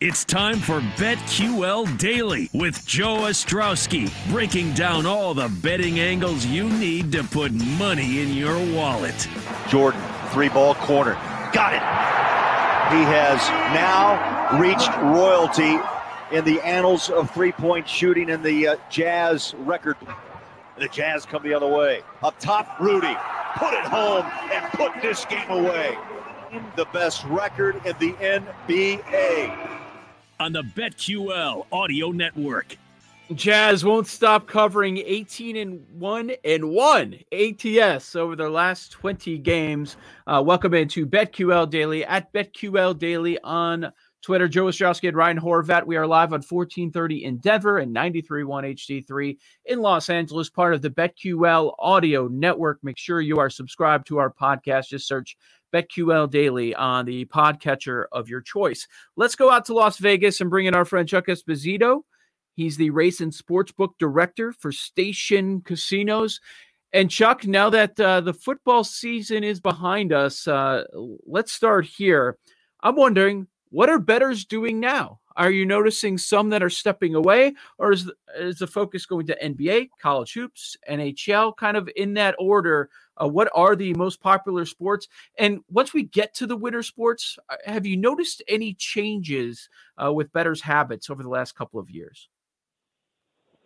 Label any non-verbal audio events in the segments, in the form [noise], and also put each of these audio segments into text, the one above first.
It's time for BetQL Daily with Joe Ostrowski, breaking down all the betting angles you need to put money in your wallet. Jordan, three ball corner. Got it. He has now reached royalty in the annals of three point shooting in the uh, Jazz record. The Jazz come the other way. Up top, Rudy. Put it home and put this game away. The best record in the NBA on the BetQL Audio Network. Jazz won't stop covering 18 and 1 and 1 ATS over their last 20 games. Uh, welcome into BetQL Daily at BetQL Daily on Twitter. Joe Ostrowski and Ryan Horvat. We are live on 1430 in Denver and 93.1 HD3 in Los Angeles, part of the BetQL Audio Network. Make sure you are subscribed to our podcast. Just search BetQL Daily on the podcatcher of your choice. Let's go out to Las Vegas and bring in our friend Chuck Esposito. He's the race and sportsbook director for Station Casinos. And Chuck, now that uh, the football season is behind us, uh, let's start here. I'm wondering, what are bettors doing now? Are you noticing some that are stepping away, or is the, is the focus going to NBA, college hoops, NHL, kind of in that order uh, what are the most popular sports? And once we get to the winter sports, uh, have you noticed any changes uh, with bettors' habits over the last couple of years?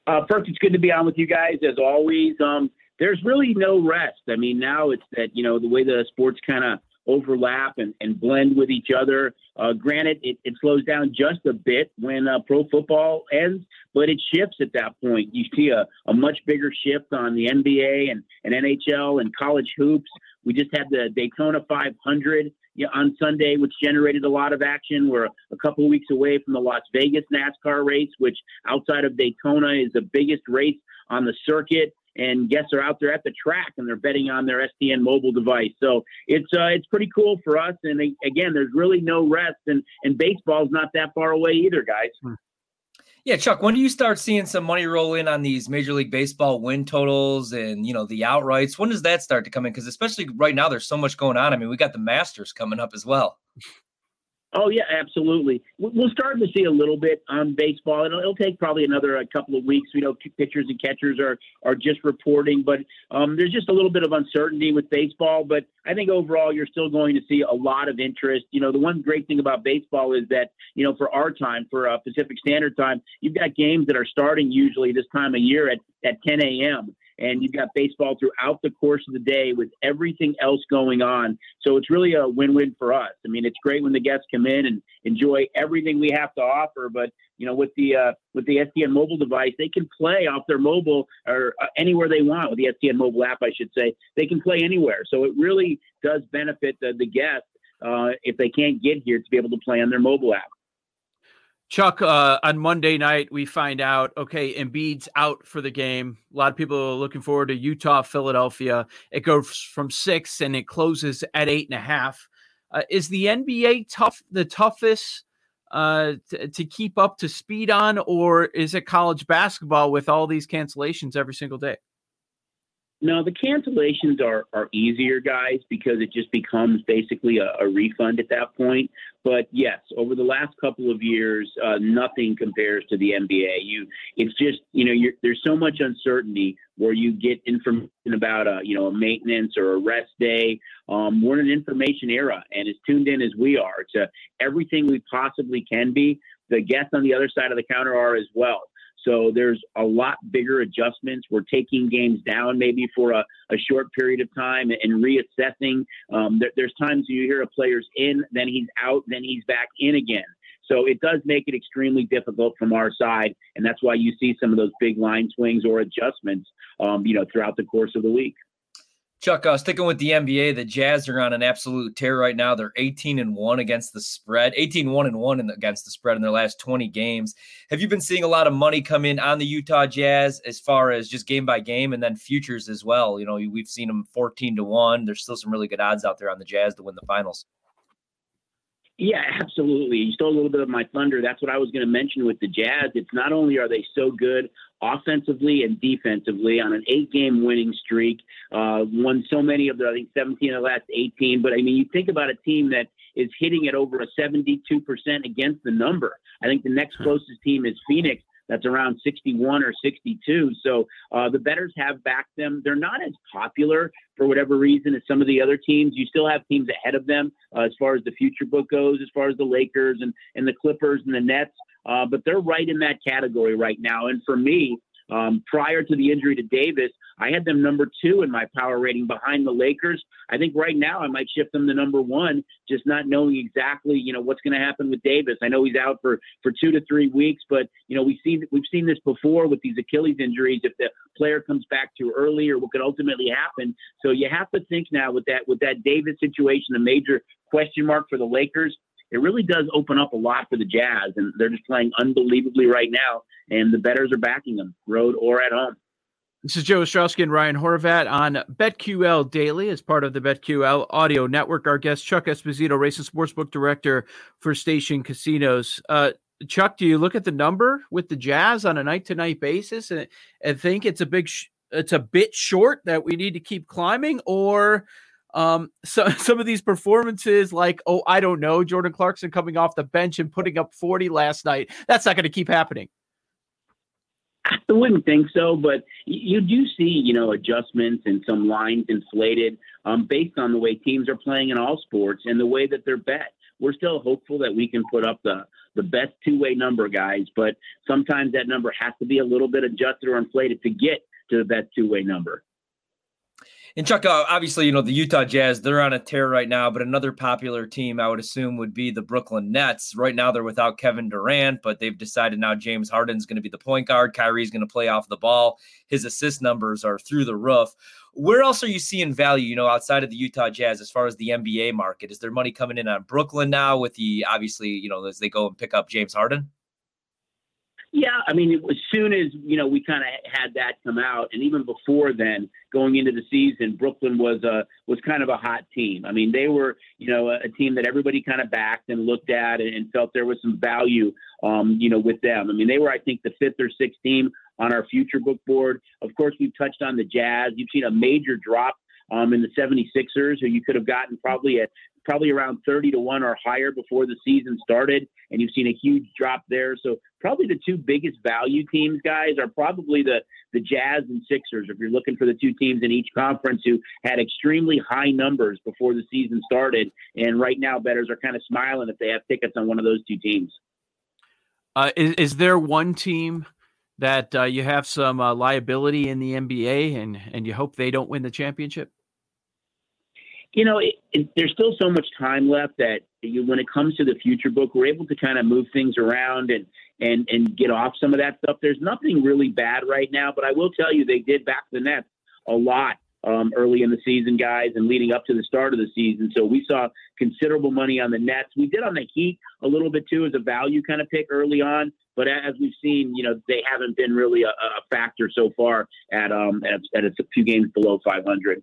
Uh, first, it's good to be on with you guys as always. Um, there's really no rest. I mean, now it's that you know the way the sports kind of overlap and, and blend with each other. Uh, granted, it, it, slows down just a bit when uh, pro football ends, but it shifts at that point. You see a, a much bigger shift on the NBA and, and NHL and college hoops. We just had the Daytona 500 on Sunday, which generated a lot of action. We're a couple weeks away from the Las Vegas NASCAR race, which outside of Daytona is the biggest race on the circuit and guests are out there at the track and they're betting on their STN mobile device. So it's uh, it's pretty cool for us. And again, there's really no rest, and and baseball's not that far away either, guys. Hmm. Yeah, Chuck, when do you start seeing some money roll in on these Major League Baseball win totals and you know the outrights? When does that start to come in? Because especially right now, there's so much going on. I mean, we got the Masters coming up as well. Oh yeah, absolutely. We'll start to see a little bit on baseball. It'll, it'll take probably another a couple of weeks. We know pitchers and catchers are are just reporting, but um, there's just a little bit of uncertainty with baseball. But I think overall, you're still going to see a lot of interest. You know, the one great thing about baseball is that you know for our time, for uh, Pacific Standard Time, you've got games that are starting usually this time of year at at 10 a.m and you've got baseball throughout the course of the day with everything else going on. So it's really a win-win for us. I mean, it's great when the guests come in and enjoy everything we have to offer, but you know, with the uh, with the STN mobile device, they can play off their mobile or uh, anywhere they want with the STN mobile app. I should say they can play anywhere. So it really does benefit the, the guests uh, if they can't get here to be able to play on their mobile app. Chuck, uh, on Monday night, we find out, okay, Embiid's out for the game. A lot of people are looking forward to Utah, Philadelphia. It goes from six and it closes at eight and a half. Uh, is the NBA tough, the toughest uh, to, to keep up to speed on, or is it college basketball with all these cancellations every single day? No, the cancellations are, are easier, guys, because it just becomes basically a, a refund at that point. But yes, over the last couple of years, uh, nothing compares to the NBA. You, it's just you know, there's so much uncertainty where you get information about a you know a maintenance or a rest day. Um, we're in an information era, and as tuned in as we are to everything we possibly can be, the guests on the other side of the counter are as well. So there's a lot bigger adjustments. We're taking games down maybe for a, a short period of time and reassessing. Um, there, there's times you hear a player's in, then he's out, then he's back in again. So it does make it extremely difficult from our side, and that's why you see some of those big line swings or adjustments, um, you know, throughout the course of the week. Chuck, uh, sticking with the NBA, the Jazz are on an absolute tear right now. They're 18 and 1 against the spread, 18 1 and 1 against the spread in their last 20 games. Have you been seeing a lot of money come in on the Utah Jazz as far as just game by game and then futures as well? You know, we've seen them 14 to 1. There's still some really good odds out there on the Jazz to win the finals. Yeah, absolutely. You stole a little bit of my thunder. That's what I was going to mention with the Jazz. It's not only are they so good offensively and defensively on an eight-game winning streak, uh, won so many of the, I think, 17 of the last 18. But I mean, you think about a team that is hitting it over a 72% against the number. I think the next closest team is Phoenix that's around 61 or 62. So uh, the betters have backed them. They're not as popular for whatever reason as some of the other teams. You still have teams ahead of them uh, as far as the future book goes, as far as the Lakers and, and the Clippers and the Nets. Uh, but they're right in that category right now. And for me, um, prior to the injury to Davis, I had them number two in my power rating behind the Lakers. I think right now I might shift them to number one, just not knowing exactly, you know, what's going to happen with Davis. I know he's out for for two to three weeks, but you know we've seen we've seen this before with these Achilles injuries. If the player comes back too early, or what could ultimately happen. So you have to think now with that with that Davis situation, a major question mark for the Lakers it really does open up a lot for the Jazz, and they're just playing unbelievably right now. And the betters are backing them, road or at home. This is Joe Ostrowski and Ryan Horvat on BetQL Daily as part of the BetQL Audio Network. Our guest, Chuck Esposito, racing sportsbook director for Station Casinos. Uh, Chuck, do you look at the number with the Jazz on a night to night basis and, and think it's a big, sh- it's a bit short that we need to keep climbing, or um, so [laughs] some of these performances, like oh, I don't know, Jordan Clarkson coming off the bench and putting up 40 last night, that's not going to keep happening. I wouldn't think so, but you do see, you know, adjustments and some lines inflated um, based on the way teams are playing in all sports and the way that they're bet. We're still hopeful that we can put up the the best two way number, guys, but sometimes that number has to be a little bit adjusted or inflated to get to the best two way number. And Chuck, uh, obviously, you know, the Utah Jazz, they're on a tear right now, but another popular team I would assume would be the Brooklyn Nets. Right now, they're without Kevin Durant, but they've decided now James Harden's going to be the point guard. Kyrie's going to play off the ball. His assist numbers are through the roof. Where else are you seeing value, you know, outside of the Utah Jazz as far as the NBA market? Is there money coming in on Brooklyn now with the obviously, you know, as they go and pick up James Harden? Yeah, I mean, as soon as you know we kind of had that come out, and even before then, going into the season, Brooklyn was a was kind of a hot team. I mean, they were you know a, a team that everybody kind of backed and looked at and, and felt there was some value, um, you know, with them. I mean, they were I think the fifth or sixth team on our future book board. Of course, we've touched on the Jazz. You've seen a major drop um, in the 76ers, who you could have gotten probably at probably around 30 to 1 or higher before the season started. And you've seen a huge drop there. So probably the two biggest value teams, guys, are probably the, the Jazz and Sixers. If you're looking for the two teams in each conference who had extremely high numbers before the season started. And right now, bettors are kind of smiling if they have tickets on one of those two teams. Uh, is, is there one team that uh, you have some uh, liability in the NBA and, and you hope they don't win the championship? you know, it, it, there's still so much time left that you, when it comes to the future book, we're able to kind of move things around and and and get off some of that stuff. There's nothing really bad right now, but I will tell you they did back the Nets a lot um, early in the season, guys, and leading up to the start of the season. So we saw considerable money on the Nets. We did on the Heat a little bit too as a value kind of pick early on. But as we've seen, you know, they haven't been really a, a factor so far at um at, at a few games below 500.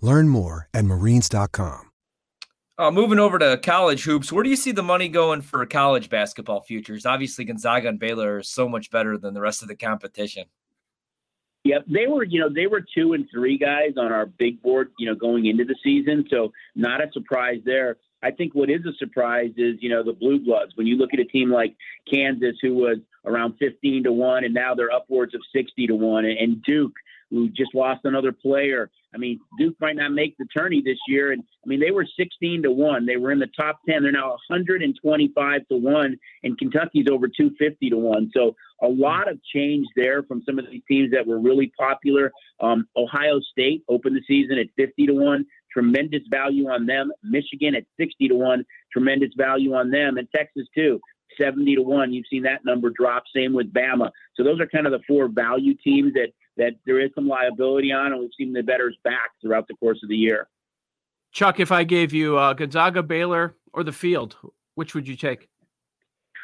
Learn more at marines.com. Uh, moving over to college hoops, where do you see the money going for college basketball futures? Obviously, Gonzaga and Baylor are so much better than the rest of the competition. Yep, they were, you know, they were two and three guys on our big board, you know, going into the season. So not a surprise there. I think what is a surprise is, you know, the Blue Bloods. When you look at a team like Kansas, who was around 15 to 1, and now they're upwards of 60 to 1, and Duke, who just lost another player. I mean, Duke might not make the tourney this year. And I mean, they were 16 to 1. They were in the top 10. They're now 125 to 1, and Kentucky's over 250 to 1. So a lot of change there from some of these teams that were really popular. Um, Ohio State opened the season at 50 to 1. Tremendous value on them. Michigan at 60 to 1. Tremendous value on them. And Texas, too. 70 to 1. You've seen that number drop. Same with Bama. So those are kind of the four value teams that that there is some liability on, and we've seen the betters back throughout the course of the year. Chuck, if I gave you uh, Gonzaga, Baylor, or the field, which would you take?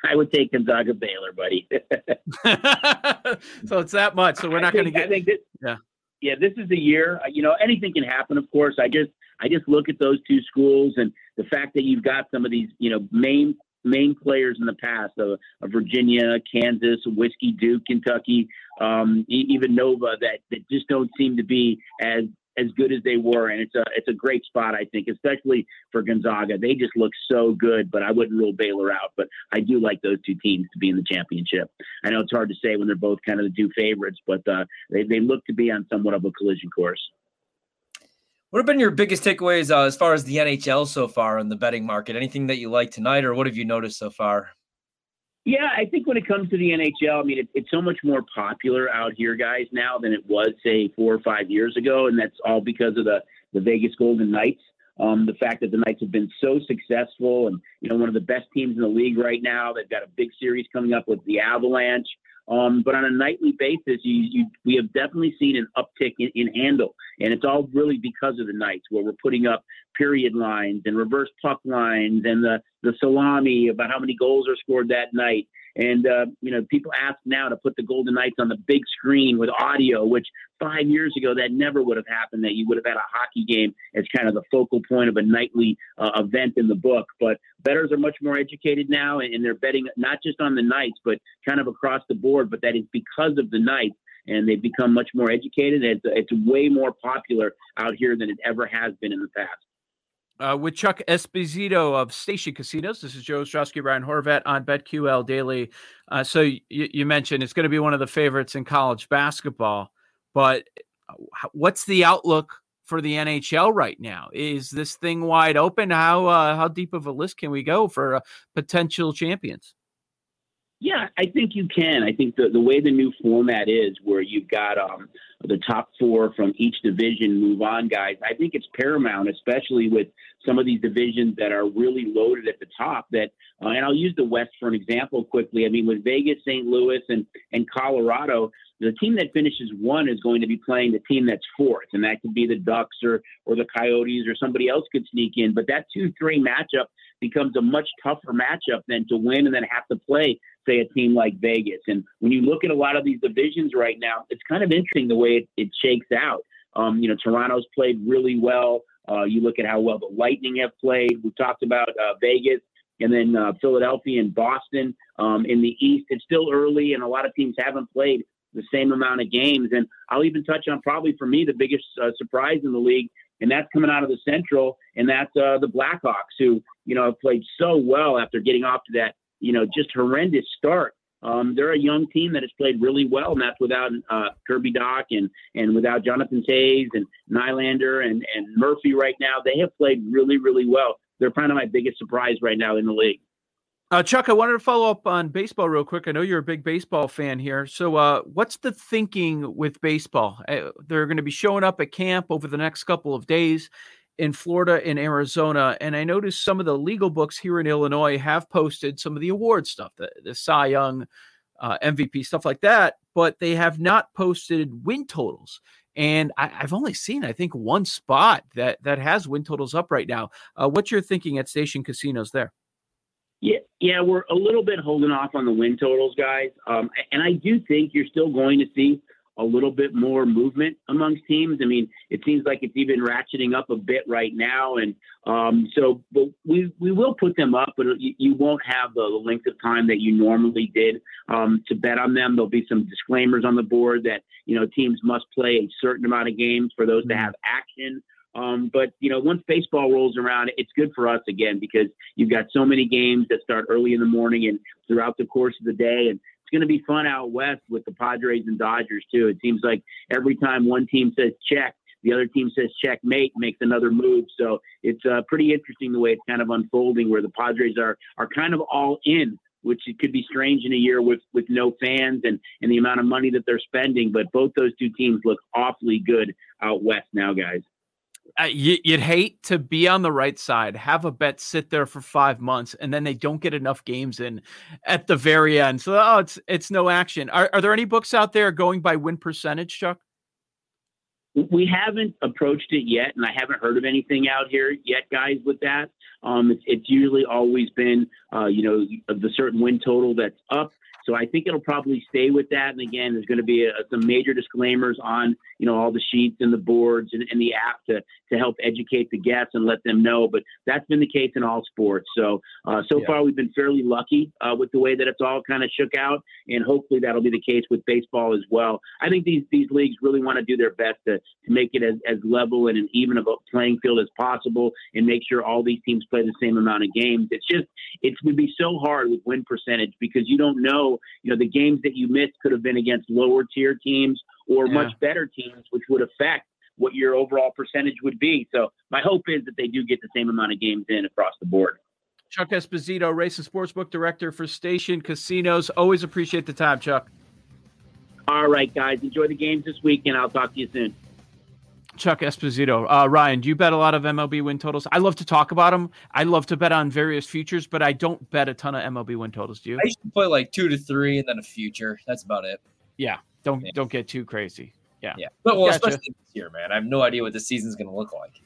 I would take Gonzaga, Baylor, buddy. [laughs] [laughs] so it's that much. So we're not going to get. I think this, yeah, yeah. This is the year. You know, anything can happen. Of course, I just I just look at those two schools and the fact that you've got some of these you know main main players in the past of, of Virginia, Kansas, Whiskey, Duke, Kentucky, um, even Nova that, that just don't seem to be as as good as they were, and it's a it's a great spot I think, especially for Gonzaga. They just look so good, but I wouldn't rule Baylor out. But I do like those two teams to be in the championship. I know it's hard to say when they're both kind of the two favorites, but uh, they they look to be on somewhat of a collision course. What have been your biggest takeaways uh, as far as the NHL so far in the betting market? Anything that you like tonight, or what have you noticed so far? Yeah, I think when it comes to the NHL, I mean, it, it's so much more popular out here, guys, now than it was, say, four or five years ago, and that's all because of the the Vegas Golden Knights. Um, the fact that the Knights have been so successful, and you know, one of the best teams in the league right now. They've got a big series coming up with the Avalanche. Um, but on a nightly basis, you, you, we have definitely seen an uptick in, in handle, and it's all really because of the nights where we're putting up period lines and reverse puck lines and the the salami about how many goals are scored that night. And uh, you know, people ask now to put the Golden Knights on the big screen with audio, which five years ago that never would have happened. That you would have had a hockey game as kind of the focal point of a nightly uh, event in the book. But bettors are much more educated now, and they're betting not just on the Knights, but kind of across the board. But that is because of the Knights and they've become much more educated. It's, it's way more popular out here than it ever has been in the past uh, with Chuck Esposito of Station Casinos. This is Joe Ostrowski, Ryan Horvat on BetQL Daily. Uh, so you, you mentioned it's going to be one of the favorites in college basketball, but uh, what's the outlook for the NHL right now? Is this thing wide open? How uh, how deep of a list can we go for uh, potential champions? Yeah, I think you can. I think the, the way the new format is, where you've got um, the top four from each division move on, guys, I think it's paramount, especially with some of these divisions that are really loaded at the top. That, uh, and I'll use the West for an example quickly. I mean, with Vegas, St. Louis, and and Colorado, the team that finishes one is going to be playing the team that's fourth, and that could be the Ducks or or the Coyotes or somebody else could sneak in. But that two three matchup becomes a much tougher matchup than to win and then have to play say a team like Vegas. And when you look at a lot of these divisions right now, it's kind of interesting the way it, it shakes out. Um, you know, Toronto's played really well. Uh, you look at how well the Lightning have played. We talked about uh, Vegas and then uh, Philadelphia and Boston um, in the East. It's still early, and a lot of teams haven't played the same amount of games. And I'll even touch on probably for me the biggest uh, surprise in the league, and that's coming out of the Central, and that's uh, the Blackhawks, who you know have played so well after getting off to that you know, just horrendous start. Um, they're a young team that has played really well, and that's without uh, Kirby Dach and and without Jonathan Toews and Nylander and and Murphy right now. They have played really, really well. They're kind of my biggest surprise right now in the league. Uh, Chuck, I wanted to follow up on baseball real quick. I know you're a big baseball fan here. So, uh, what's the thinking with baseball? Uh, they're going to be showing up at camp over the next couple of days in Florida and Arizona. And I noticed some of the legal books here in Illinois have posted some of the award stuff, the, the Cy Young uh, MVP, stuff like that, but they have not posted win totals. And I, have only seen, I think, one spot that that has win totals up right now. Uh, what's your thinking at station casinos there? Yeah, yeah, we're a little bit holding off on the win totals, guys. Um, and I do think you're still going to see a little bit more movement amongst teams. I mean, it seems like it's even ratcheting up a bit right now, and um, so but we we will put them up, but you, you won't have the, length of time that you normally did um, to bet on them. There'll be some disclaimers on the board that you know teams must play a certain amount of games for those to mm-hmm. have action. Um, but you know, once baseball rolls around, it's good for us again because you've got so many games that start early in the morning and throughout the course of the day, and going to be fun out west with the Padres and Dodgers too. It seems like every time one team says check, the other team says checkmate, makes another move. So it's uh, pretty interesting the way it's kind of unfolding, where the Padres are are kind of all in which it could be strange in a year with with no fans and and the amount of money that they're spending. But both those two teams look awfully good out west now, guys uh, you, would hate to be on the right side, have a bet sit there for five months, and then they don't get enough games in at the very end. So, oh, it's it's no action. Are, are there any books out there going by win percentage, Chuck? We haven't approached it yet, and I haven't heard of anything out here yet, guys. With that, um, it's, it's usually always been, uh, you know, the certain win total that's up so I think it'll probably stay with that. And again, there's going to be a, some major disclaimers on, you know, all the sheets and the boards and, and, the app to, to help educate the guests and let them know. But that's been the case in all sports. So, uh, so yeah. far we've been fairly lucky uh, with the way that it's all kind of shook out. And hopefully that'll be the case with baseball as well. I think these, these leagues really want to do their best to, to make it as, as level and an even of a playing field as possible and make sure all these teams play the same amount of games. It's just, it would be so hard with win percentage because you don't know you know, the games that you missed could have been against lower tier teams or yeah. much better teams, which would affect what your overall percentage would be. So my hope is that they do get the same amount of games in across the board. Chuck Esposito, race and sportsbook director for Station Casinos. Always appreciate the time, Chuck. All right, guys. Enjoy the games this week, and I'll talk to you soon. Chuck Esposito. Uh, Ryan, do you bet a lot of MLB win totals? I love to talk about them. I love to bet on various futures, but I don't bet a ton of MLB win totals. Do you? I usually play like two to three and then a future. That's about it. Yeah. Don't yeah. don't get too crazy. Yeah. Yeah. But well, gotcha. especially this year, man. I have no idea what the season's going to look like.